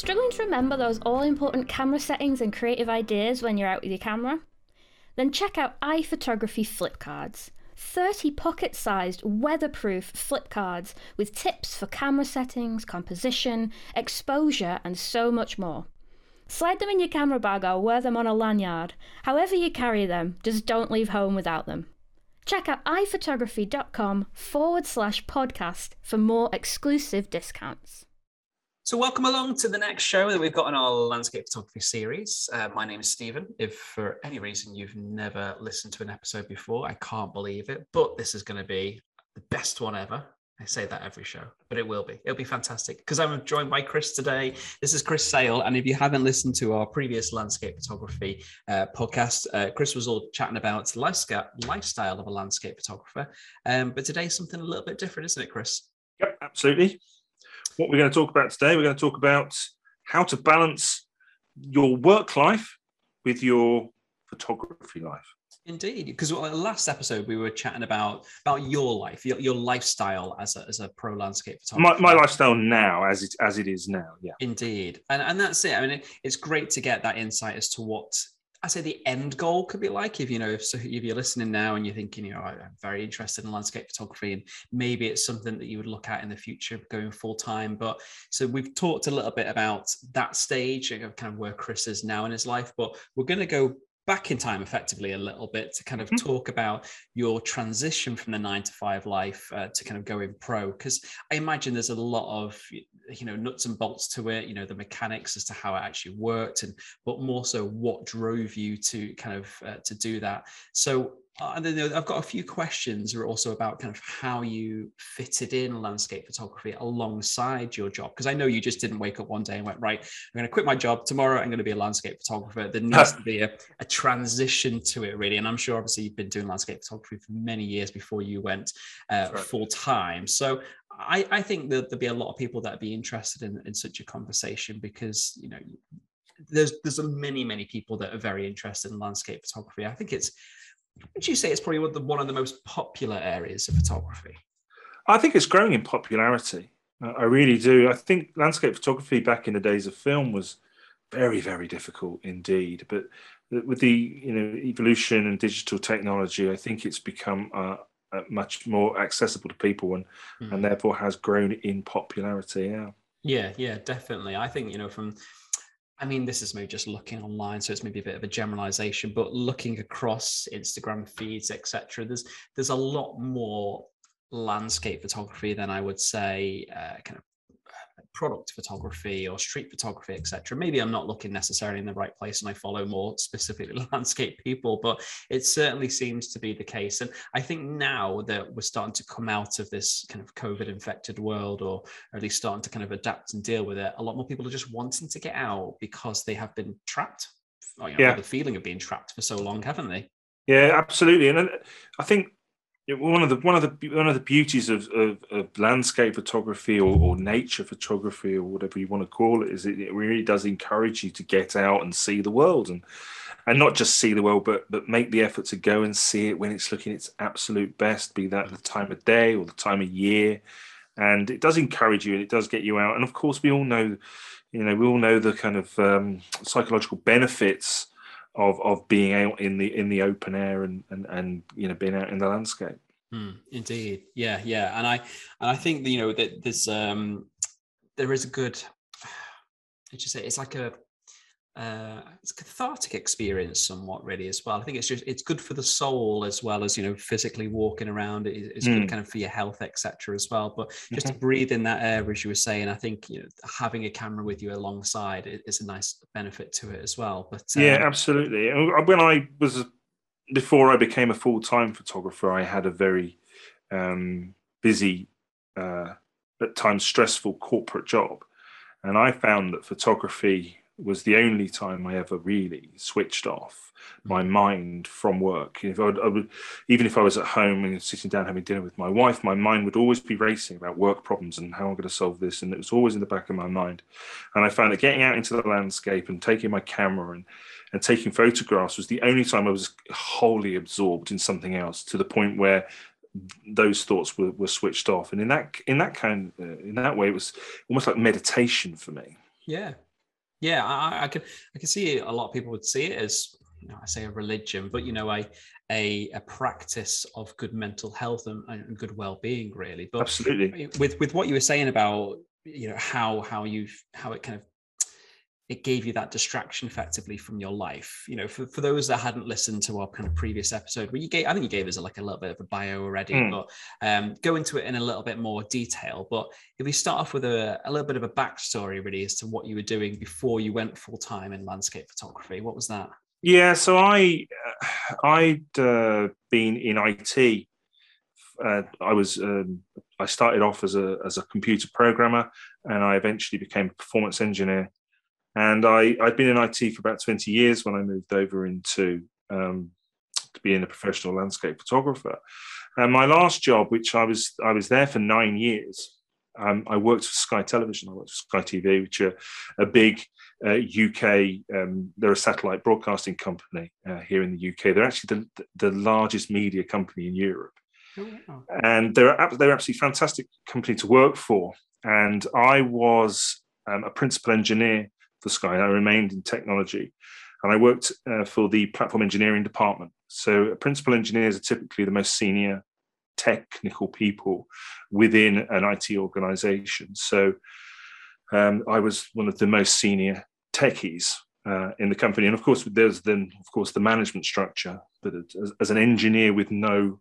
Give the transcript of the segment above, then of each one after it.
Struggling to remember those all important camera settings and creative ideas when you're out with your camera? Then check out iPhotography flip cards. 30 pocket sized, weatherproof flip cards with tips for camera settings, composition, exposure, and so much more. Slide them in your camera bag or wear them on a lanyard. However, you carry them, just don't leave home without them. Check out iphotography.com forward slash podcast for more exclusive discounts. So, welcome along to the next show that we've got in our landscape photography series. Uh, my name is Stephen. If for any reason you've never listened to an episode before, I can't believe it, but this is going to be the best one ever. I say that every show, but it will be. It'll be fantastic because I'm joined by Chris today. This is Chris Sale. And if you haven't listened to our previous landscape photography uh, podcast, uh, Chris was all chatting about the lifestyle of a landscape photographer. Um, but today's something a little bit different, isn't it, Chris? Yep, absolutely what we're going to talk about today. We're going to talk about how to balance your work life with your photography life. Indeed, because last episode we were chatting about about your life, your, your lifestyle as a, as a pro landscape photographer. My, my lifestyle now, as it as it is now, yeah. Indeed, and and that's it. I mean, it, it's great to get that insight as to what I say the end goal could be like if you know if so if you're listening now and you're thinking you know I'm very interested in landscape photography and maybe it's something that you would look at in the future going full time. But so we've talked a little bit about that stage of kind of where Chris is now in his life, but we're going to go back in time effectively a little bit to kind of mm-hmm. talk about your transition from the nine to five life uh, to kind of going pro because i imagine there's a lot of you know nuts and bolts to it you know the mechanics as to how it actually worked and but more so what drove you to kind of uh, to do that so uh, and then I've got a few questions are also about kind of how you fitted in landscape photography alongside your job. Because I know you just didn't wake up one day and went, right, I'm going to quit my job tomorrow. I'm going to be a landscape photographer. There needs to be a, a transition to it, really. And I'm sure, obviously, you've been doing landscape photography for many years before you went uh, right. full time. So I, I think that there'd be a lot of people that'd be interested in, in such a conversation because, you know, there's there's many many people that are very interested in landscape photography. I think it's would you say it's probably one of, the, one of the most popular areas of photography? I think it's growing in popularity. I really do. I think landscape photography back in the days of film was very, very difficult indeed. But with the you know evolution and digital technology, I think it's become uh, uh, much more accessible to people and mm. and therefore has grown in popularity. Yeah. Yeah, yeah, definitely. I think you know from I mean, this is maybe just looking online, so it's maybe a bit of a generalization, but looking across Instagram feeds, etc., there's there's a lot more landscape photography than I would say uh, kind of product photography or street photography, etc. Maybe I'm not looking necessarily in the right place, and I follow more specifically landscape people, but it certainly seems to be the case. And I think now that we're starting to come out of this kind of COVID-infected world, or at least starting to kind of adapt and deal with it, a lot more people are just wanting to get out because they have been trapped. Or, you know, yeah. the feeling of being trapped for so long, haven't they? Yeah, absolutely. And I think one of the one of the one of the beauties of, of, of landscape photography or, or, nature photography or whatever you want to call it is it, it really does encourage you to get out and see the world and and not just see the world but but make the effort to go and see it when it's looking its absolute best be that the time of day or the time of year. And it does encourage you and it does get you out. And of course we all know you know we all know the kind of um, psychological benefits of of being out in the in the open air and and, and you know being out in the landscape. Mm, indeed. Yeah yeah. And i and i think you know that there's um there is a good I just say it's like a uh, it's a cathartic experience somewhat really as well. I think it's just it's good for the soul as well as you know physically walking around. It's mm. good kind of for your health etc as well. But just to breathe in that air as you were saying i think you know having a camera with you alongside is a nice benefit to it as well. But um, yeah absolutely when i was before i became a full-time photographer i had a very um, busy uh, at times stressful corporate job. And i found that photography was the only time I ever really switched off my mm. mind from work. If I would, I would, even if I was at home and sitting down having dinner with my wife, my mind would always be racing about work problems and how I'm going to solve this, and it was always in the back of my mind. And I found that getting out into the landscape and taking my camera and and taking photographs was the only time I was wholly absorbed in something else to the point where those thoughts were, were switched off and in that in that kind uh, in that way it was almost like meditation for me yeah Yeah, I, I can I can see a lot of people would see it as you know, I say a religion, but you know, a a, a practice of good mental health and, and good well being, really. But absolutely, with with what you were saying about you know how how you how it kind of it gave you that distraction effectively from your life. You know, for, for those that hadn't listened to our kind of previous episode, where you gave, I think you gave us a, like a little bit of a bio already, mm. but um, go into it in a little bit more detail. But if we start off with a, a little bit of a backstory, really, as to what you were doing before you went full time in landscape photography, what was that? Yeah, so I uh, I'd uh, been in IT. Uh, I was um, I started off as a as a computer programmer, and I eventually became a performance engineer and I, I'd been in IT for about 20 years when I moved over into um, to being a professional landscape photographer. And my last job, which I was I was there for nine years, um, I worked for Sky Television. I worked for Sky TV, which are a big uh, UK. Um, they're a satellite broadcasting company uh, here in the UK. They're actually the, the largest media company in Europe, oh, wow. and they're they're absolutely fantastic company to work for. And I was um, a principal engineer for Sky. I remained in technology and I worked uh, for the platform engineering department. So, principal engineers are typically the most senior technical people within an IT organization. So, um, I was one of the most senior techies uh, in the company. And of course, there's then, of course, the management structure. But as, as an engineer with no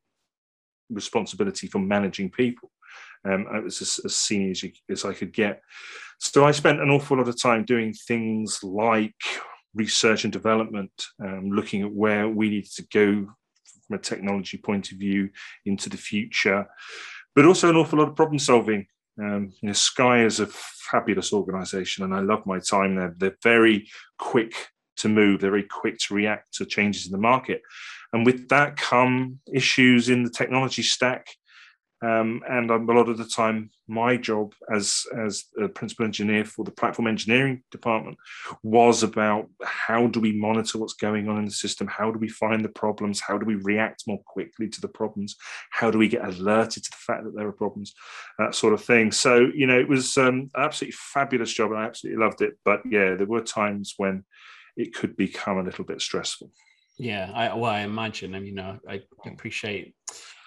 responsibility for managing people, um, I was as, as senior as, you, as I could get. So I spent an awful lot of time doing things like research and development, um, looking at where we needed to go from a technology point of view into the future, but also an awful lot of problem solving. Um, you know, Sky is a fabulous organization and I love my time there. They're very quick to move, they're very quick to react to changes in the market. And with that come issues in the technology stack um, and a lot of the time, my job as as a principal engineer for the platform engineering department was about how do we monitor what's going on in the system? How do we find the problems? How do we react more quickly to the problems? How do we get alerted to the fact that there are problems? That sort of thing. So you know, it was um, an absolutely fabulous job, and I absolutely loved it. But yeah, there were times when it could become a little bit stressful. Yeah, I, well, I imagine. I mean, I appreciate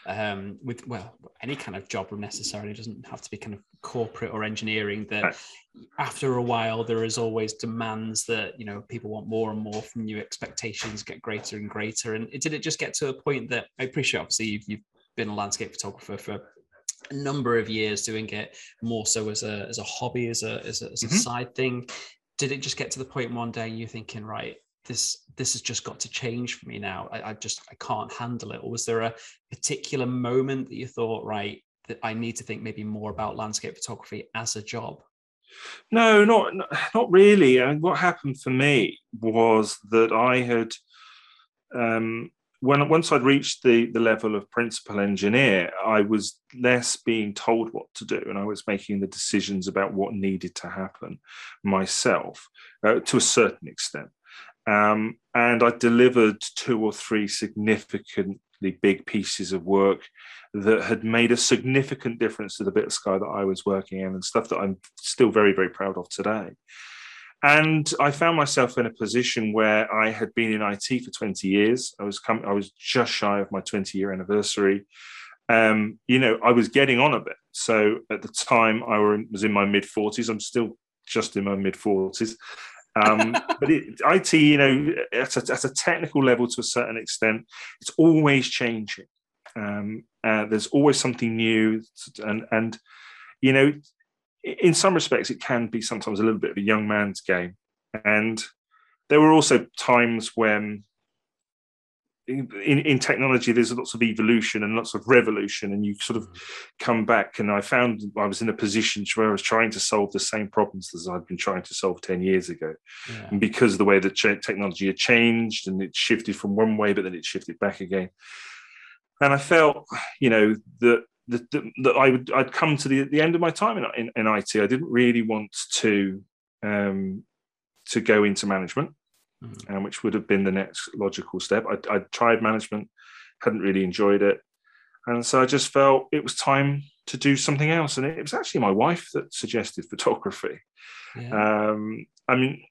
um, with well any kind of job necessarily doesn't have to be kind of corporate or engineering that right. after a while there is always demands that you know people want more and more from you expectations get greater and greater and did it just get to a point that i appreciate obviously you've, you've been a landscape photographer for a number of years doing it more so as a as a hobby as a as a, as a mm-hmm. side thing did it just get to the point one day you're thinking right this this has just got to change for me now. I, I, just i can't handle it. Or was there a particular moment that you thought right that i need to think maybe more about landscape photography as a job? No not not really. I mean, what happened for me was that i had um, when once I'd reached the the level of principal engineer, I was less being told what to do, and I was making the decisions about what needed to happen myself uh, to a certain extent. Um, and I delivered two or three significantly big pieces of work that had made a significant difference to the bit of sky that I was working in and stuff that I'm still very, very proud of today. And I found myself in a position where I had been in IT for 20 years. I was com- I was just shy of my 20 year anniversary. Um, you know, I was getting on a bit. So at the time, I was in my mid 40s. I'm still just in my mid 40s. Um, but it, IT, you know, at a, at a, technical level to a certain extent, it's always changing. Um, uh, there's always something new, and and you know, in some respects, it can be sometimes a little bit of a young man's game. And there were also times when in, in technology, there's lots of evolution and lots of revolution, and you sort of come back. And I found I was in a position where I was trying to solve the same problems as I'd been trying to solve 10 years ago. Yeah. And because the way the technology had changed and it shifted from one way, but then it shifted back again. And I felt, you know, that that, that I would I'd come to the, the end of my time in, in, in IT. I didn't really want to um, to go into management mm-hmm. um, which would have been the next logical step. I, I tried management, hadn't really enjoyed it. And so I just felt it was time to do something else. And it was actually my wife that suggested photography. Yeah. Um, I mean,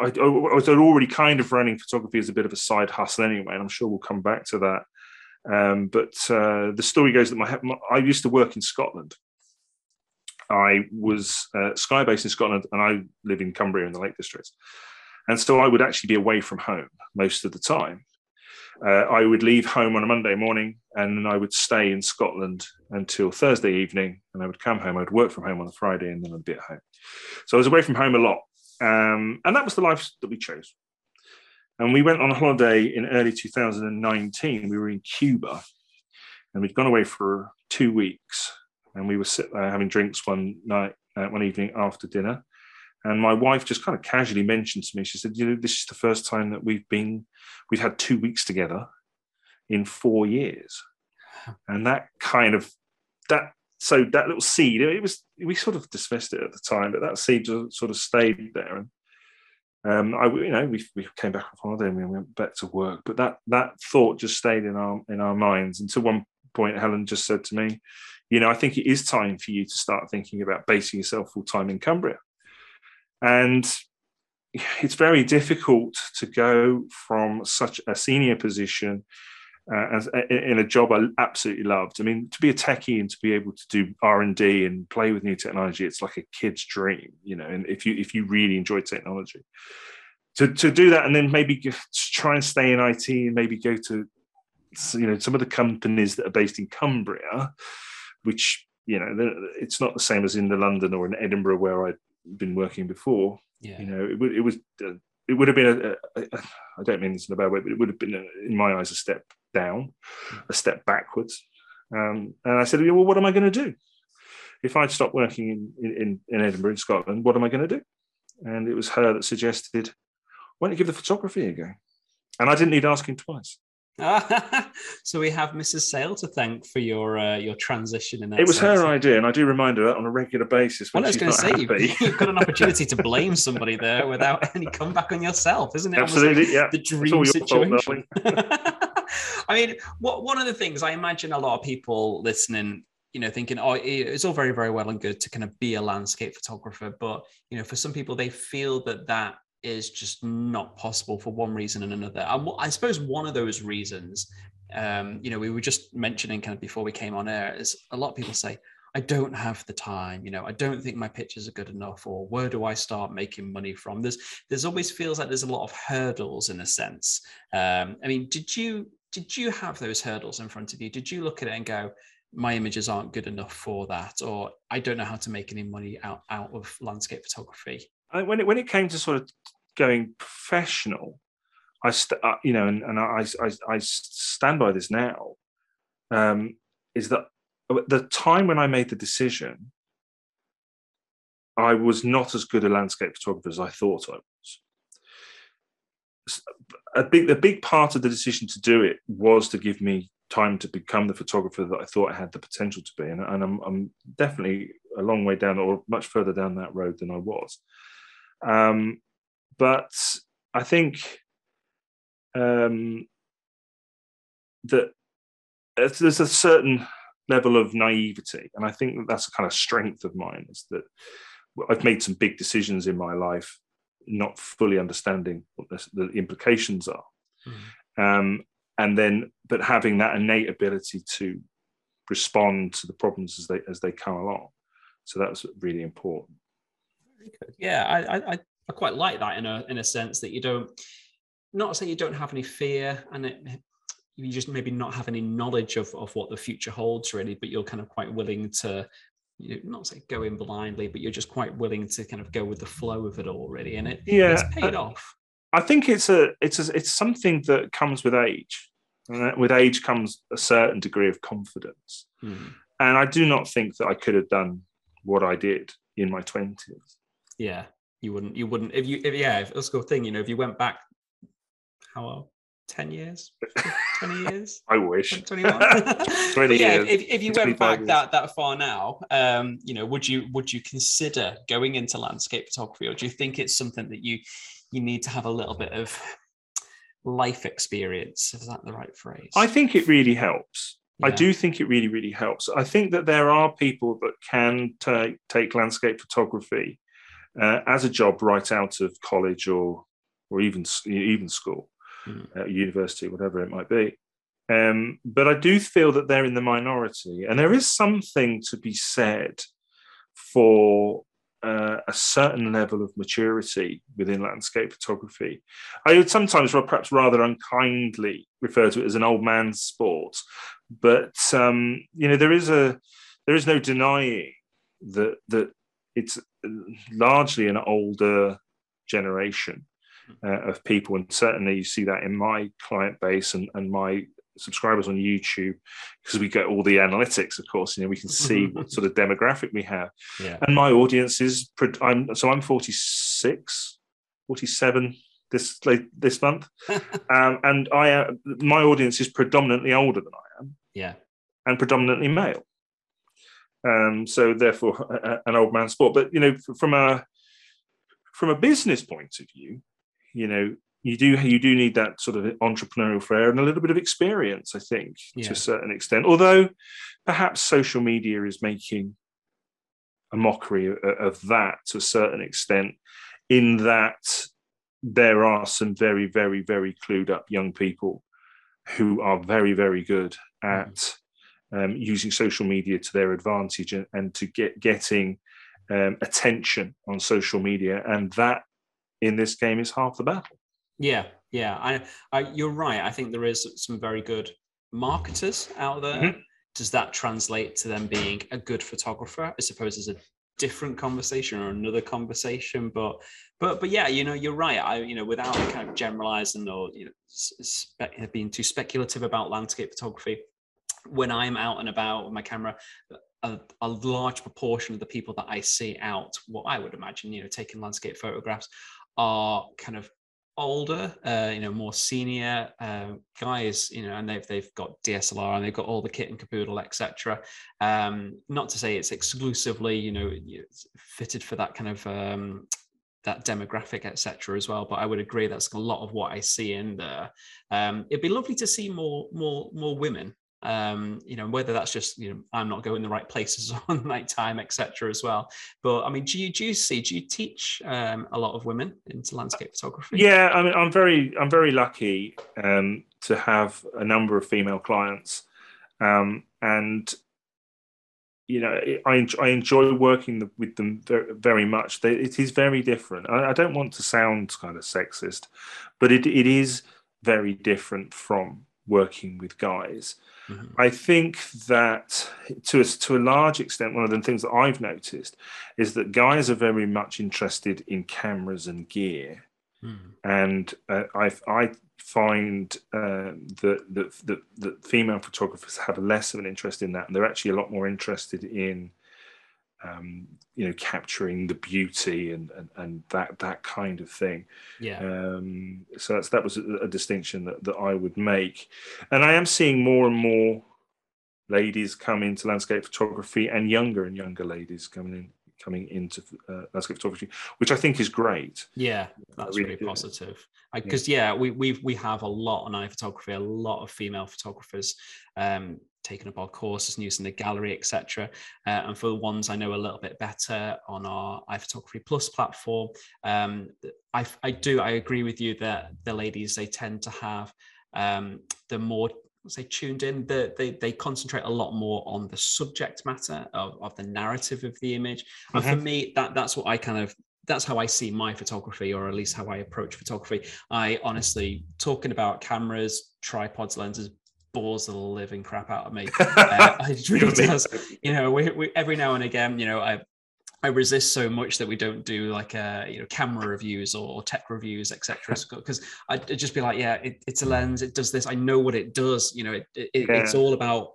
I, I was already kind of running photography as a bit of a side hustle anyway, and I'm sure we'll come back to that. Um, but uh, the story goes that my, my, I used to work in Scotland. I was uh, sky based in Scotland, and I live in Cumbria in the Lake District, and so I would actually be away from home most of the time. Uh, I would leave home on a Monday morning, and then I would stay in Scotland until Thursday evening, and I would come home. I'd work from home on the Friday, and then I'd be at home. So I was away from home a lot, um, and that was the life that we chose. And we went on a holiday in early 2019. We were in Cuba and we'd gone away for two weeks. And we were sit there having drinks one night, uh, one evening after dinner. And my wife just kind of casually mentioned to me, she said, You know, this is the first time that we've been, we've had two weeks together in four years. And that kind of, that, so that little seed, it was, we sort of dismissed it at the time, but that seed sort of stayed there. And um, I, you know, we, we came back from holiday and we went back to work, but that that thought just stayed in our in our minds. Until one point, Helen just said to me, "You know, I think it is time for you to start thinking about basing yourself full time in Cumbria." And it's very difficult to go from such a senior position uh, as in a job I absolutely loved. I mean, to be a techie and to be able to do R and D and play with new technology, it's like a kid's dream, you know. And if you if you really enjoy technology, to to do that and then maybe try and stay in IT and maybe go to you know some of the companies that are based in Cumbria, which you know it's not the same as in the London or in Edinburgh where I'd been working before. Yeah. You know, it, it was uh, it would have been a, a, a I don't mean this in a bad way, but it would have been, a, in my eyes, a step down, a step backwards. Um, and I said, well, what am I going to do? If I'd stopped working in, in, in Edinburgh, in Scotland, what am I going to do? And it was her that suggested, why don't you give the photography a go? And I didn't need asking twice. so we have Mrs. Sale to thank for your uh, your transition. In it was sense. her idea, and I do remind her that on a regular basis. When well, I was going to say you've, you've, got an opportunity to blame somebody there without any comeback on yourself, isn't it? Absolutely, like yeah. The dream situation. I mean, what one of the things I imagine a lot of people listening you know thinking oh it's all very very well and good to kind of be a landscape photographer but you know for some people they feel that that is just not possible for one reason and another. And I suppose one of those reasons, um, you know, we were just mentioning kind of before we came on air, is a lot of people say, I don't have the time, you know, I don't think my pictures are good enough, or where do I start making money from? There's there's always feels like there's a lot of hurdles in a sense. Um, I mean, did you did you have those hurdles in front of you? Did you look at it and go, my images aren't good enough for that, or I don't know how to make any money out, out of landscape photography? When it when it came to sort of going professional, I st- uh, you know, and, and I, I I stand by this now. Um, is that the time when I made the decision, I was not as good a landscape photographer as I thought I was. A big, a big part of the decision to do it was to give me time to become the photographer that I thought I had the potential to be, and, and I'm, I'm definitely a long way down, or much further down that road than I was. Um, but I think um, that there's a certain level of naivety, and I think that that's a kind of strength of mine. Is that I've made some big decisions in my life, not fully understanding what the, the implications are, mm. um, and then but having that innate ability to respond to the problems as they as they come along. So that was really important. Yeah, I, I I quite like that in a in a sense that you don't not say you don't have any fear and it, you just maybe not have any knowledge of, of what the future holds really, but you're kind of quite willing to you know, not say go in blindly, but you're just quite willing to kind of go with the flow of it all really. And it yeah, it's paid I, off. I think it's a it's a, it's something that comes with age. And with age comes a certain degree of confidence. Hmm. And I do not think that I could have done what I did in my 20s. Yeah you wouldn't you wouldn't if you if yeah if let's go thing you know if you went back how well 10 years? 20 years? I wish. 21 20 yeah, years. if, if you went back years. that that far now um you know would you would you consider going into landscape photography or do you think it's something that you you need to have a little bit of life experience? Is that the right phrase? I think it really helps. Yeah. I do think it really, really helps. I think that there are people that can take take landscape photography uh, as a job right out of college or or even even school, mm. uh, university, whatever it might be. Um, but I do feel that they're in the minority, and there is something to be said for uh, a certain level of maturity within landscape photography. I would sometimes, perhaps rather unkindly, refer to it as an old man's sport, but um, you know there is a there is no denying that that it's largely an older generation uh, of people, and certainly you see that in my client base and, and my subscribers on YouTube because we get all the analytics, of course. You know, we can see what sort of demographic we have. Yeah. And my audience is, I'm so I'm 46, 47 this this month, um, and I uh, my audience is predominantly older than I am. Yeah, and predominantly male. Um, so therefore, an old man sport. But you know, from a from a business point of view, you know, you do you do need that sort of entrepreneurial flair and a little bit of experience, I think, yeah. to a certain extent. Although perhaps social media is making a mockery of, of that to a certain extent, in that there are some very, very, very clued up young people who are very, very good at mm-hmm. Um, using social media to their advantage and, and to get getting um, attention on social media, and that in this game is half the battle. Yeah, yeah. I, I, you're right. I think there is some very good marketers out there. Mm-hmm. Does that translate to them being a good photographer? I suppose is a different conversation or another conversation. But, but, but yeah, you know, you're right. I, you know, without kind of generalizing or you know, spe- being too speculative about landscape photography, when I'm out and about with my camera, a, a, large proportion of the people that I see out, what I would imagine, you know, taking landscape photographs, are kind of older, uh, you know, more senior uh, guys, you know, and they've they've got DSLR and they've got all the kit and caboodle, etc. Um, not to say it's exclusively, you know, fitted for that kind of um, that demographic, etc. as well. But I would agree that's a lot of what I see in there. Um, it'd be lovely to see more more more women um, you know, whether that's just, you know, I'm not going the right places on night time, etc. as well. But I mean, do you, do you see, do you teach um, a lot of women into landscape photography? Yeah, I mean, I'm very, I'm very lucky um, to have a number of female clients. Um, and, you know, I, I enjoy working with them very, much. It is very different. I, I, don't want to sound kind of sexist, but it, it is very different from working with guys. Mm-hmm. I think that to a, to a large extent, one of the things that I've noticed is that guys are very much interested in cameras and gear. Mm-hmm. And uh, I, I find uh, that, that, that, that female photographers have less of an interest in that. And they're actually a lot more interested in um, you know capturing the beauty and, and and that that kind of thing. Yeah. Um, so that's that was a, a, distinction that, that i would make. And i am seeing more and more ladies come into landscape photography and younger and younger ladies coming in coming into uh, landscape photography which i think is great. Yeah that's really, really positive. Because yeah. yeah. we we we have a lot on photography, a lot of female photographers um taken up our courses and using the gallery, etc. Uh, and for the ones I know a little bit better on our iPhotography Plus platform, um, I, I do I agree with you that the ladies they tend to have um, the more say tuned in the, they, they concentrate a lot more on the subject matter of, of the narrative of the image and mm-hmm. for me that that's what i kind of that's how I see my photography, or at least how I approach photography. I honestly, talking about cameras, tripods, lenses, bores the living crap out of me. uh, it really does. You know, we, we, every now and again, you know, I I resist so much that we don't do like uh, you know camera reviews or, tech reviews, etc. Because I'd just be like, yeah, it, it's a lens. It does this. I know what it does. You know, it, it yeah. it's all about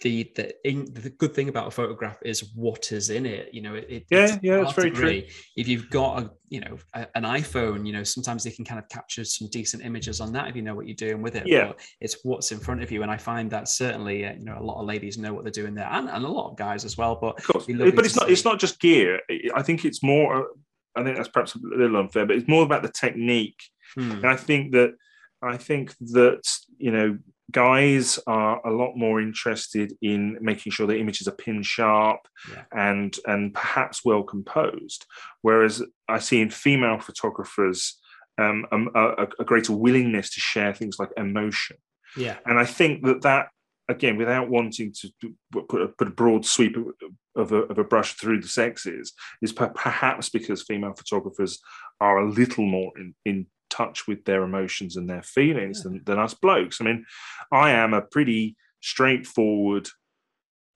the the in, the good thing about a photograph is what is in it you know it, yeah yeah it's very true if you've got a you know a, an iphone you know sometimes they can kind of capture some decent images on that if you know what you're doing with it yeah but it's what's in front of you and i find that certainly uh, you know a lot of ladies know what they're doing there and, and a lot of guys as well but but it's not see. it's not just gear i think it's more i think that's perhaps a little unfair but it's more about the technique hmm. and i think that i think that you know guys are a lot more interested in making sure the images are pin sharp Yeah. and and perhaps well composed whereas i see in female photographers um, um, a, a- a greater willingness to share things like emotion Yeah. and i think that that again without wanting to put a, put a broad sweep of, of, a, of a brush through the sexes is per- perhaps because female photographers are a little more in, in touch with their emotions and their feelings than, than us blokes. I mean i am a pretty straightforward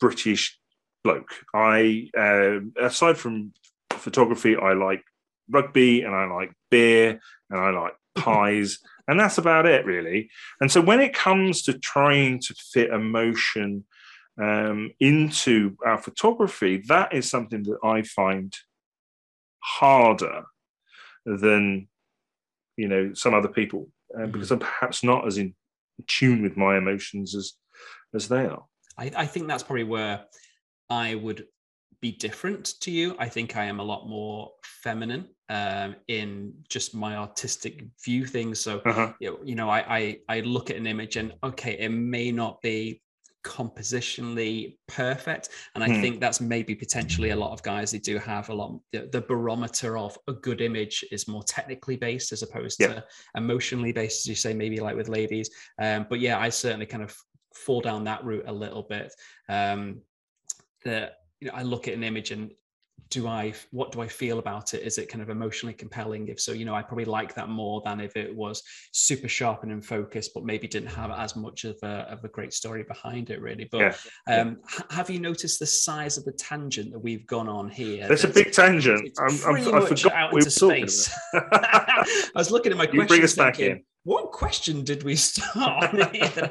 british bloke. I uh, aside from photography i like rugby and i like beer and i like pies and that's about it really. And so when it comes to trying to fit emotion um, into our photography that is something that i find harder than you know some other people uh, Mhm. because i'm perhaps not as in tune with my emotions as as they are I, I think that's probably where I would be different to you. I think I am a lot more feminine um, in just my artistic view things. So uh-huh. you know, you know I, I I look at an image and okay, it may not be compositionally perfect, and I Hmm. think that's maybe potentially a lot of guys they do have a lot. The, the barometer of a good image is more technically based as opposed to emotionally based, as you say, maybe like with ladies. Um, but yeah, I certainly kind of fall down that route a little bit. Um, that you know, I look at an image and do I what do I feel about it? Is it kind of emotionally compelling? If so, you know, I probably like that more than if it was super sharp and in focus, but maybe didn't have as much of a of a great story behind it, really. But Yeah, um, have you noticed the size of the tangent that we've gone on here? That's a big tangent. I'm, I'm, I forgot out we into were space. I was looking at my You bring us back in. What question did we start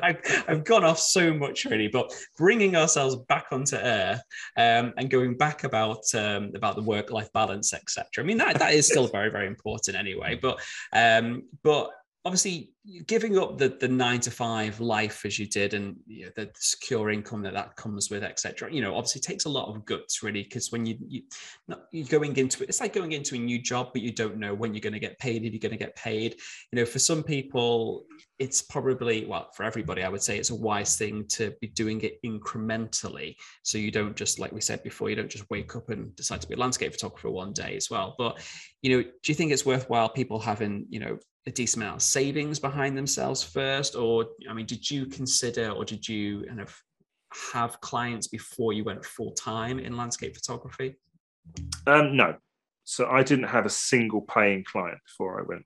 I've, I've gone off so much really? But bringing ourselves back onto earth um, and going back about um, about the work life balance, etc. I mean that that is still very very important anyway. But um, but obviously giving up the the nine to five life as you did and you know, the secure income that that comes with etc you know obviously takes a lot of guts really because when you, you you're going into it it's like going into a new job but you don't know when you're going to get paid if you're going to get paid. You know for some people it's probably well for everybody i would say it's a wise thing to be doing it incrementally. So you don't just like we said before you don't just wake up and decide to be a landscape photographer one day as well. But you know do you think it's worthwhile people having you know a decent amount of savings behind themselves first or i mean did you consider or did you kind of have clients before you went full time in landscape photography Um, no. So I didn't have a single paying client before I went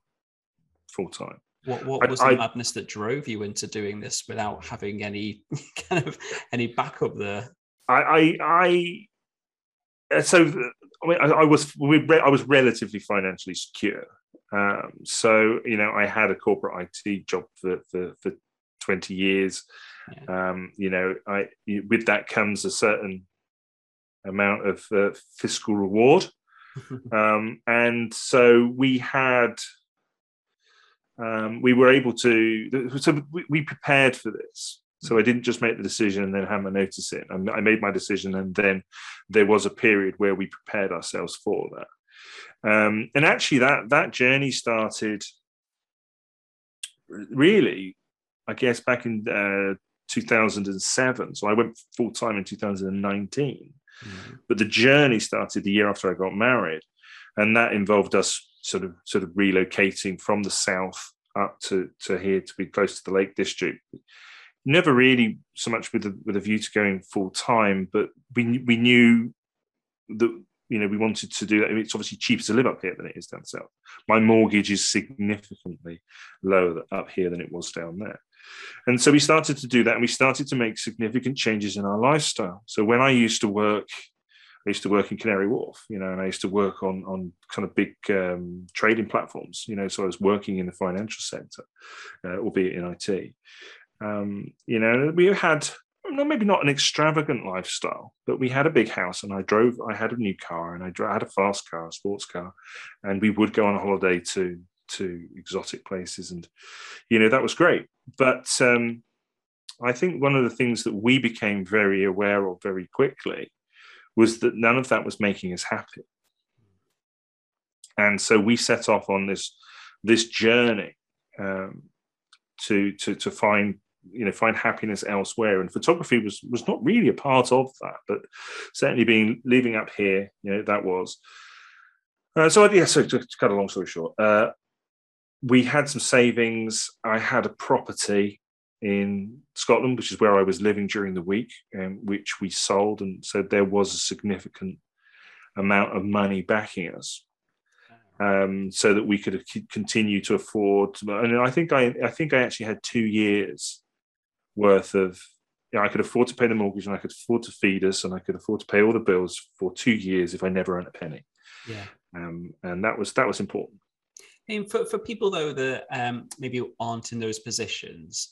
full time. what what I- was the I- madness that drove you into doing this without having any kind of any backup there I, I, I uh, so I mean, I, I was I was relatively financially secure. Um, so you know, I had a corporate IT job for for, for twenty years. Um, you know, I with that comes a certain amount of uh, fiscal reward, um, and so we had. Um, we were able to, so we, we prepared for this. So I didn't just make the decision and then have my notice in. I made my decision, and then there was a period where we prepared ourselves for that. Um, and actually, that that journey started really, I guess, back in uh, 2007. So I went full time in 2019, Mhm. but the journey started the year after I got married, and that involved us sort of sort of relocating from the south up to to here to be close to the Lake District. Never really so much with a, with a view to going full time, but we we knew that you know we wanted to do that. It's obviously cheaper to live up here than it is down south. My mortgage is significantly lower up here than it was down there. And so we started to do that and we started to make significant changes in our lifestyle. So when I used to work, I used to work in Canary Wharf, you know, and I used to work on, on kind of big um, trading platforms, you know, so I was working in the financial sector, uh, albeit in IT. Um, you know, we had no, maybe not an extravagant lifestyle, but we had a big house and I drove, I had a new car and I, dro- I had a fast car, a sports car, and we would go on a holiday to to exotic places and you know that was great. But um, i think one of the things that we became very aware of very quickly was that none of that was making us happy. And so we set off on this this journey um, to to to find you know find happiness elsewhere. And photography was was not really a part of that but certainly being living up here you know that was. Uh, so yeah so to, to cut a long story short uh, we had some savings. I had a property in scotland which is where i was living during the week um, which we sold. And so there was a significant amount of money backing us um, so that we could continue to afford. And I think I, I think I actually had two years worth of you know, I could afford to pay the mortgage and I could afford to feed us and I could afford to pay all the bills for two years if I never earned a penny. Yeah. Um, and that was that was important. And for, for people though that um, maybe aren't in those positions,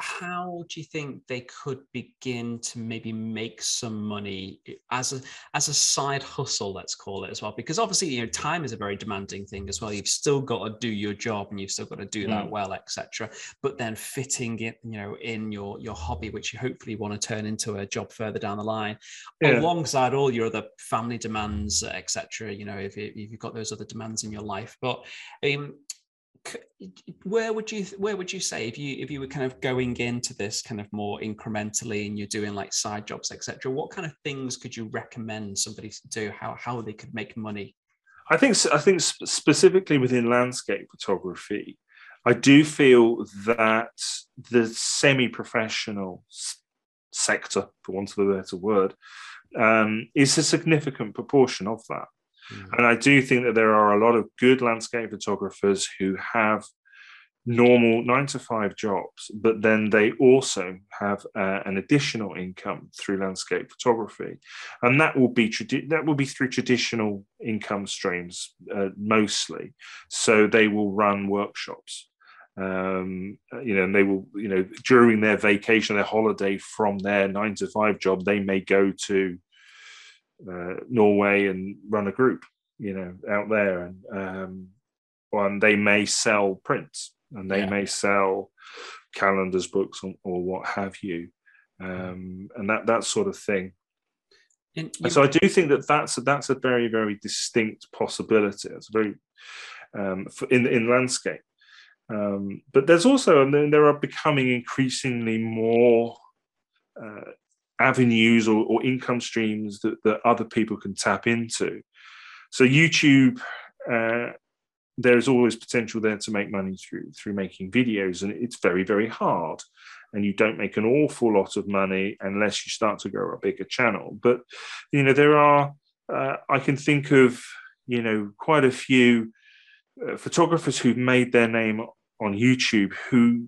how do you think they could begin to maybe make some money as a as a side hustle let's call it as well because obviously you know time is a very demanding thing as well you've still got to do your job and you've still got to do that mm. well etc but then fitting it you know in your your hobby which you hopefully want to turn into a job further down the line yeah. alongside all your other family demands etc you know if, if you've got those other demands in your life but um where would you where would you say if you if you were kind of going into this kind of more incrementally and you're doing like side jobs etc what kind of things could you recommend somebody to do? How how they could make money? I think i think specifically within landscape photography i do feel that the semi-professional sector for want of a better word um, is a significant proportion of that Mm. And I do think that there are a lot of good landscape photographers who have normal nine to five jobs, but then they also have uh, an additional income through landscape photography, and that will be tradi- that will be through traditional income streams uh, mostly. So they will run workshops. Um, you know, and they will, you know, during their vacation, their holiday from their nine to five job, they may go to uh, Norway and run a group, you know, out there, and um, and they may sell prints and they yeah. may sell calendars, books, or, or what have you, um, and that that sort of thing. And, and so I do think that that's a, that's a very very distinct possibility. It's very um, for, in in landscape, um, but there's also and there are becoming increasingly more avenues or, or income streams that, that other people can tap into. So YouTube, uh, there's always potential there to make money through through making videos, and it's very very hard. And you don't make an awful lot of money unless you start to grow a bigger channel. But you know there are uh, I can think of you know quite a few uh, photographers who've made their name on YouTube who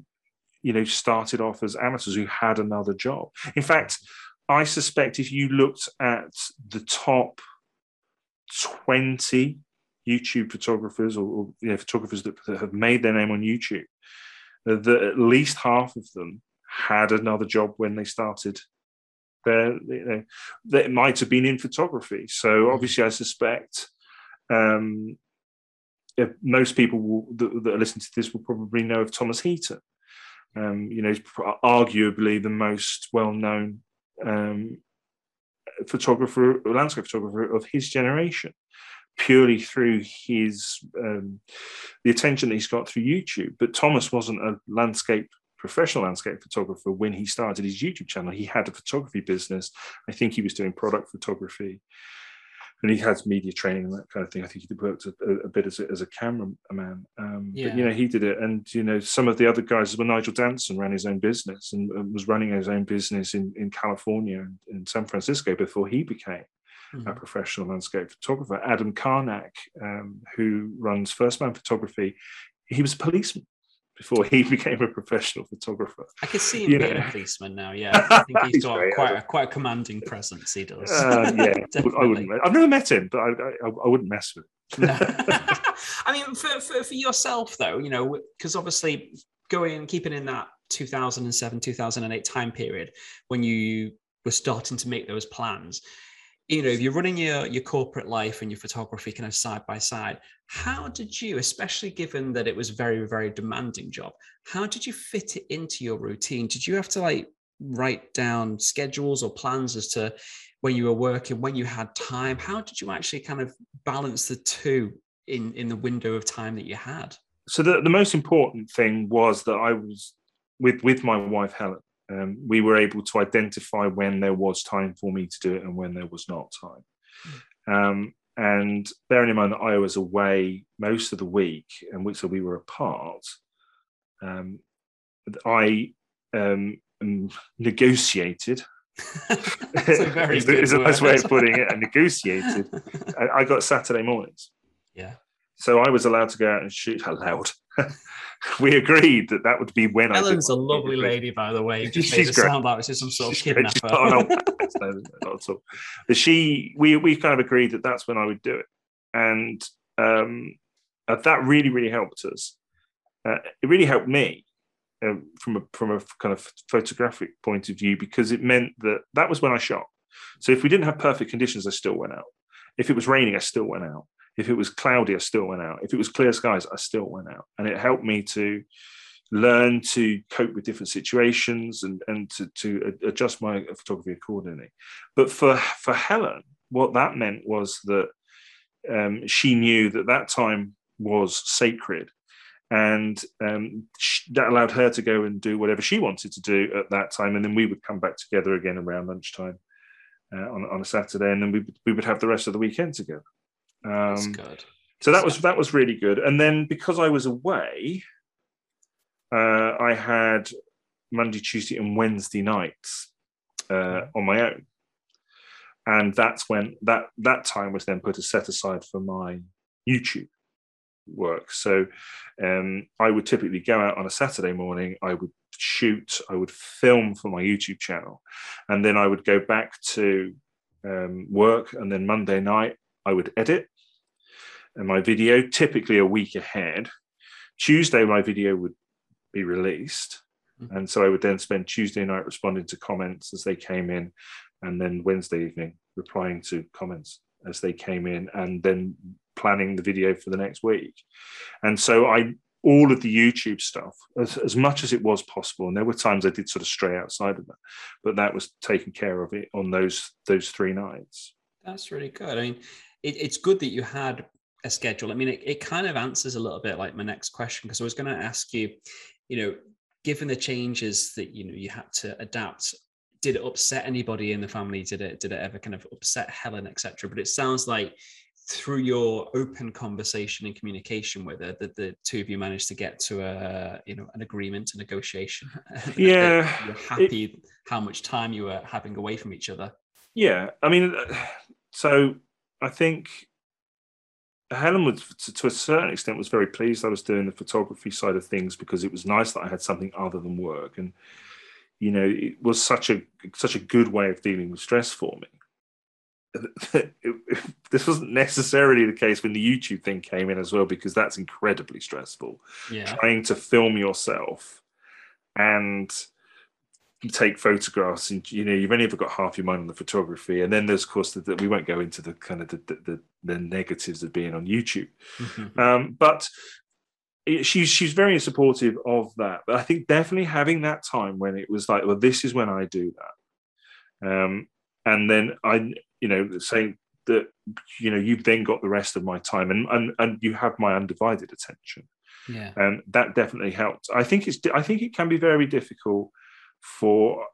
you know started off as amateurs who had another job. In fact, I suspect if you looked at the top 20 YouTube photographers or, or you know, photographers that, that, have made their name on YouTube, uh, that at least half of them had another job when they started. There, you know, that might have been in photography. So obviously, I suspect um, most people will, that, that listen to this will probably know of Thomas Heaton. Um, you know, arguably the most well-known um, photographer, landscape photographer of his generation, purely through his um, the attention that he's got through YouTube. But Thomas wasn't a landscape professional landscape photographer when he started his YouTube channel. He had a photography business. I think he was doing product photography and he has media training and that kind of thing. I think he worked a, a bit as a, as a cameraman. Um, yeah. But you know, he did it, and you know, some of the other guys. Well, Nigel Danson ran his own business and, and was running his own business in in California and in San Francisco before he became mm-hmm. a professional landscape photographer. Adam Karnacz, um, who runs First Man Photography, he was a policeman before he became a professional photographer. I can see him you being know. a policeman now. Yeah, I think he's got quite a, quite a commanding presence. He does. Uh, yeah, I wouldn't. I've never met him, but I, I, I wouldn't mess with him. I mean, for, for, for yourself though, you know, because obviously going and keeping in that 2007 2008 time period when you were starting to make those plans you know, if you're running your your corporate life and your photography kind of side by side, how did you, especially given that it was a very very demanding job, how did you fit it into your routine? Did you have to like write down schedules or plans as to when you were working, when you had time? How did you actually kind of balance the two in in the window of time that you had? So the, the most important thing was that I was with with my wife Helen, um, we were able to identify when there was time for me to do it and when there was not time. Um, and bearing in mind that I was away most of the week, and so we were apart, um, I um, negotiated. is, the, is the best way of putting it. I negotiated. I, I got Saturday mornings. Yeah. So I was allowed to go out and shoot allowed. we agreed that that would be when I Helen's I. a lovely lady, by the way. Just She's made great. sound like just some sort of She's. She's kidnapper. not- no, no, not at all. But she, we, we kind of agreed that that's when I would do it, and um, uh, that really, really helped us. Uh, it really helped me uh, from a from a kind of photographic point of view because it meant that that was when I shot. So if we didn't have perfect conditions, I still went out. If it was raining, I still went out. If it was cloudy, I still went out. If it was clear skies, I still went out. And it helped me to learn to cope with different situations and, and to, to adjust my photography accordingly. But for, for Helen, what that meant was that um, she knew that that time was sacred. And um, sh- that allowed her to go and do whatever she wanted to do at that time. And then we would come back together again around lunchtime uh, on, on a Saturday. And then we, we would have the rest of the weekend together. That's Um, good. so that was that was really good. And then because I was away, uh, I had Monday, Tuesday, and Wednesday nights uh, on my own, and that's when that that time was then put as set aside for my YouTube work. So um, I would typically go out on a Saturday morning. I would shoot. I would film for my YouTube channel, and then I would go back to um, work. And then Monday night I would edit and my video typically a week ahead. Tuesday, my video would be released. Mhm. And so I would then spend Tuesday night responding to comments as they came in, and then Wednesday evening replying to comments as they came in, and then planning the video for the next week. And so I, all of the YouTube stuff, as, as much as it was possible, and there were times I did sort of stray outside of that, but that was taken care of it on those those three nights. That's really good. I mean, it, it's good that you had a schedule. I mean, it, it kind of answers a little bit like my next question because I was going to ask you, you know, given the changes that you know you had to adapt, did it upset anybody in the family? Did it did it ever kind of upset Helen, etc.? But it sounds like through your open conversation and communication with her, that the two of you managed to get to a you know an agreement, a negotiation. Yeah, you're happy how much time you were having away from each other. Yeah, I mean, uh, so I think Helen was, to, to a certain extent, was very pleased I was doing the photography side of things because it was nice that I had something other than work, and you know, it was such a such a good way of dealing with stress for me. It- it- this wasn't necessarily the case when the YouTube thing came in as well, because that's incredibly stressful Yeah. trying to film yourself and take photographs and you know you've only ever got half your mind on the photography and then there's of course that the, we won't go into the kind of the, the, the, negatives of being on youtube Mhm. um, but it- she's she's very supportive of that but i think definitely having that time when it was like well this is when i do that um, and then i you know saying that you know you've then got the rest of my time and and, and you have my undivided attention Yeah. and that definitely helped. I think it's I think it can be very difficult for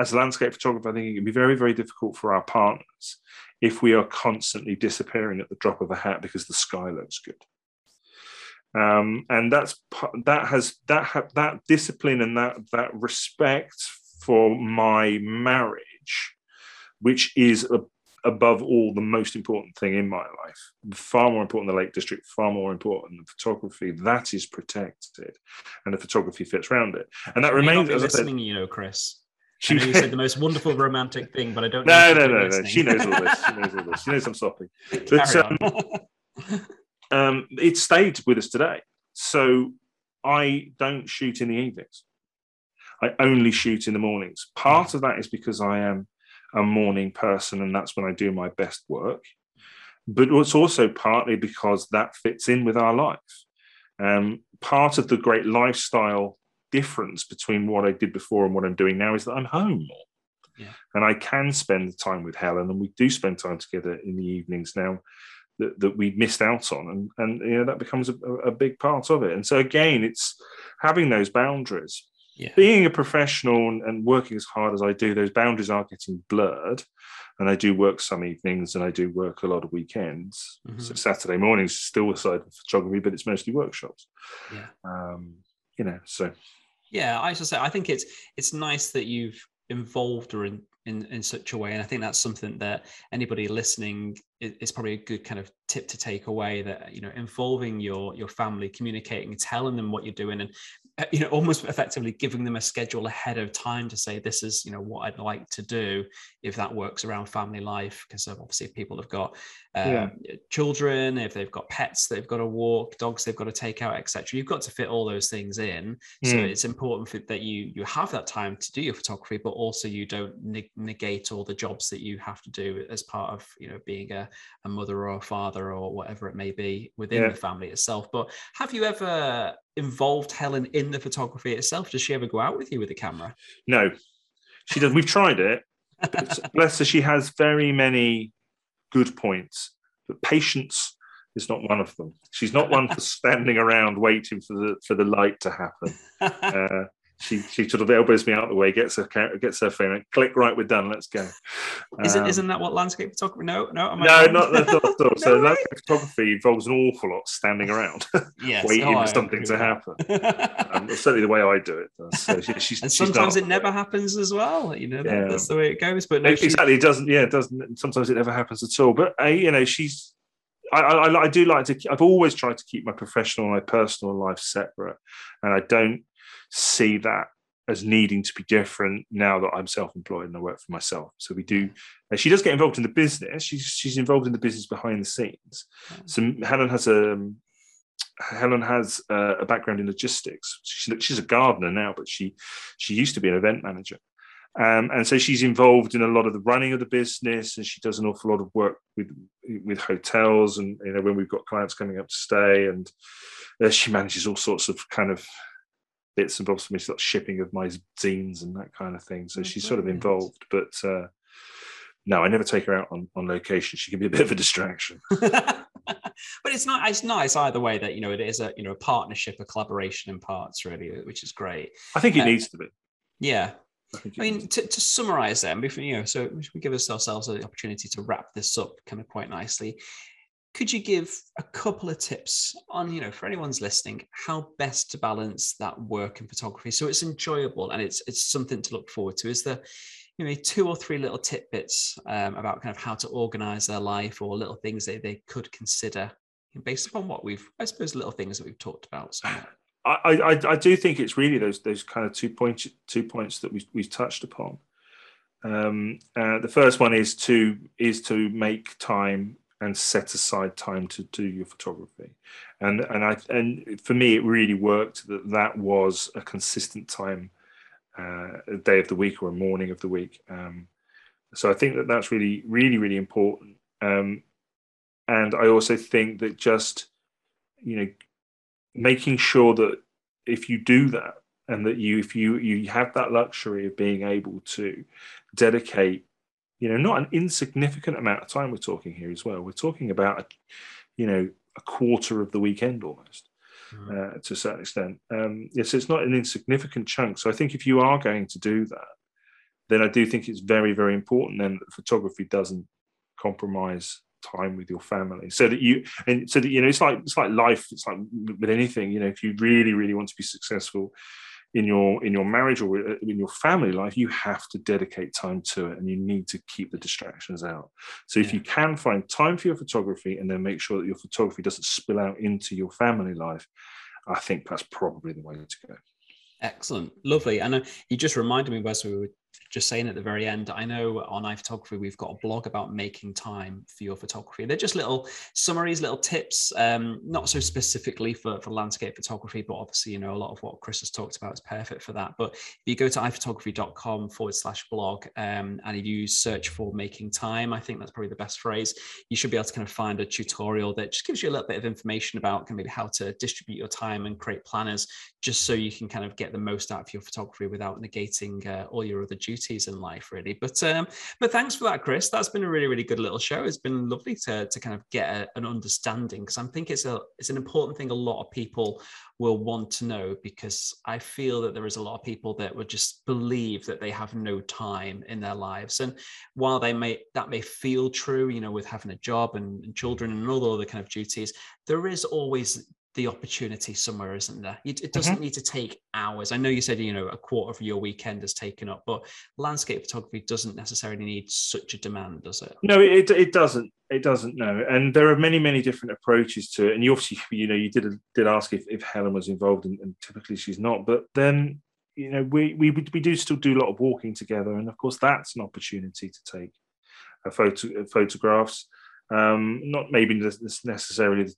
as a landscape photographer. I think it can be very very difficult for our partners if we are constantly disappearing at the drop of a hat because the sky looks good. Um, and that's that has that ha- that discipline and that that respect for my marriage, which is a, above all the most important thing in my life. Far more important than the Lake District, far more important than photography. That is protected, and the photography fits around it. And that She may not remains, as I said, listening, you know, Chris. she- you said the most wonderful romantic thing, but I don't. know no, no, no, no. She knows all this. She knows all this. She knows I'm stopping. But Carry um, on. um, it stayed with us today. So I don't shoot in the evenings. I only shoot in the mornings. Part of that is because I am a morning person and that's when I do my best work. But it's also partly because that fits in with our life. Um, part of the great lifestyle difference between what I did before and what I'm doing now is that I'm home more. Yeah. And I can spend time with Helen, and we do spend time together in the evenings now that, that we missed out on and and you know that becomes a, a big part of it and so again it's having those boundaries Yeah. being a professional and- working as hard as I do, those boundaries are getting blurred. And I do work some evenings and I do work a lot of weekends. So Mhm. Saturday mornings still aside from photography, but it's mostly workshops. Yeah. Um, you know, so Yeah, I should say I think it's it's nice that you've involved her in in, in such a way, and I think that's something that anybody listening is, probably a good kind of tip to take away. That you know, involving your your family, communicating, telling them what you're doing, and uh, you know, almost effectively giving them a schedule ahead of time to say this is you know what I'd like to do if that works around family life, because obviously if people have got Yeah. um, children, if they've got pets they've got to walk, dogs they've got to take out, etc. You've got to fit all those things in. So Mm. it's important for, that you you have that time to do your photography, but also you don't neg- negate all the jobs that you have to do as part of you know being a, a mother or a father or whatever it may be within Yeah. the family itself. But have you ever involved Helen in the photography itself? Does she ever go out with you with the camera? no, she does. We've tried it. Bless her, she has very many good points, but patience is not one of them. She's not one for standing around waiting for the for the light to happen. Uh, she she sort of elbows me out the way, gets her gets her phone, and click right, we're done. Let's go. Isn't Um, isn't that what landscape photography? No, no, am I no, wrong? not, that's not all. So No way. landscape photography involves an awful lot standing around, yes. waiting oh, for something to happen. that. Um, that's certainly the way I do it. So she, she's, and sometimes it never happens as well. You know, that, Yeah. that's the way it goes. But no, No, she- exactly. It doesn't. Yeah, it doesn't. Sometimes it never happens at all. But uh, you know, she's. I, I, I do like to. I've always tried to keep my professional and my personal life separate, and I don't see that as needing to be different now that I'm self-employed and I work for myself. So we do. She does get involved in the business. She's she's involved in the business behind the scenes. Mm. So Helen has a. Helen has a background in logistics. She's, she's a gardener now, but she she used to be an event manager. Um, and so she's involved in a lot of the running of the business, and she does an awful lot of work with with hotels, and you know when we've got clients coming up to stay, and uh, she manages all sorts of kind of bits and bobs for me, sort of shipping of my zines and that kind of thing. So Oh, she's sort of involved, but uh, no, I never take her out on, on location. She can be a bit of a distraction. but it's not it's nice either way that you know it is a you know a partnership a collaboration in parts really which is great I think it Uh, needs to be. yeah I, mean to, to summarize them before you know so we give ourselves the opportunity to wrap this up kind of quite nicely. Could you give a couple of tips on you know for anyone's listening how best to balance that work and photography so it's enjoyable and it's it's something to look forward to? Is there you know two or three little tidbits um, about kind of how to organize their life or little things that they could consider based upon what we've i suppose little things that we've talked about so I, I, I do think it's really those those kind of two points two points that we we've touched upon. Um, uh, the first one is to is to make time and set aside time to do your photography, and and I and for me it really worked that that was a consistent time, uh, a day of the week or a morning of the week. Um, so I think that that's really really really important. Um, and I also think that just you know making sure that if you do that and that you if you you have that luxury of being able to dedicate you know not an insignificant amount of time we're talking here as well. We're talking about you know a quarter of the weekend almost uh, to a certain extent. Um yes it's not an insignificant chunk. So i think if you are going to do that then i do think it's very very important then that photography doesn't compromise time with your family so that you and so that you know it's like it's like life it's like with anything you know if you really really want to be successful in your in your marriage or in your family life you have to dedicate time to it and you need to keep the distractions out so if Yeah. you can find time for your photography and then make sure that your photography doesn't spill out into your family life i think that's probably the way to go Excellent, lovely. And uh, you just reminded me, Wes, we were just saying at the very end. I know on iPhotography we've got a blog about making time for your photography. They're just little summaries, little tips, um, not so specifically for, for landscape photography, but obviously, you know, a lot of what Chris has talked about is perfect for that. But if you go to iphotography.com forward slash blog um, and if you search for making time, I think that's probably the best phrase. You should be able to kind of find a tutorial that just gives you a little bit of information about kind of maybe how to distribute your time and create planners just so you can kind of get the most out of your photography without negating uh, all your other duties in life, really. But um, but thanks for that, Chris. That's been a really really good little show. It's been lovely to to kind of get a, an understanding because I think it's a it's an important thing a lot of people will want to know because I feel that there is a lot of people that would just believe that they have no time in their lives. And while they may that may feel true, you know, with having a job and, and children and all the other kind of duties, there is always the opportunity somewhere, isn't there? It, doesn't mm-hmm. need to take hours. I know you said you know a quarter of your weekend is taken up, but landscape photography doesn't necessarily need such a demand, does it? No, it it doesn't. It doesn't. No, and there are many many different approaches to it. And you obviously you know you did did ask if, if Helen was involved, and, and typically she's not. But then you know we we we do still do a lot of walking together, and of course that's an opportunity to take a photo photographs. Um, not maybe necessarily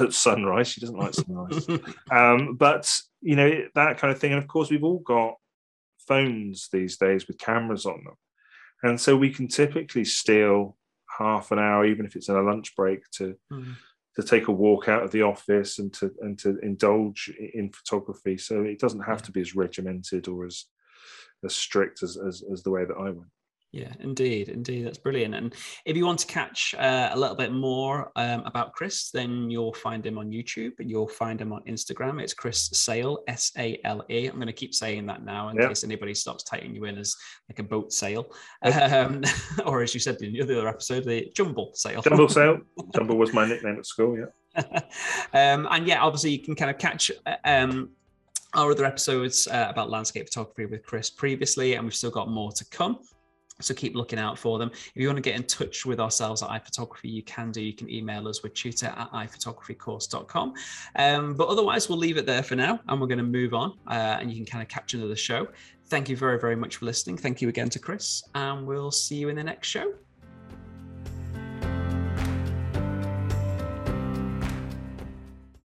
at sunrise. She doesn't like sunrise. um, but you know that kind of thing. And of course, we've all got phones these days with cameras on them, and so we can typically steal half an hour, even if it's in a lunch break, to mm. to take a walk out of the office and to and to indulge in photography. So it doesn't have to be as regimented or as as strict as, as, as the way that I went. Yeah, indeed, indeed, that's brilliant. And if you want to catch uh, a little bit more um, about Chris, then you'll find him on YouTube and you'll find him on Instagram. It's Chris Sale, S A L E. I'm going to keep saying that now in yep. case anybody stops typing you in as like a boat sail, um, or as you said in the other episode, the jumble sale. Jumble sale. Jumble was my nickname at school. Yeah. um, and yeah, obviously you can kind of catch. Uh, um, our other episodes uh, about landscape photography with Chris previously, and we've still got more to come. So keep looking out for them. If you want to get in touch with ourselves at iPhotography, you can do. You can email us with tutor at iphotographycourse.com. Um, but otherwise, we'll leave it there for now and we're going to move on uh, and you can kind of capture another show. Thank you very, very much for listening. Thank you again to Chris, and we'll see you in the next show.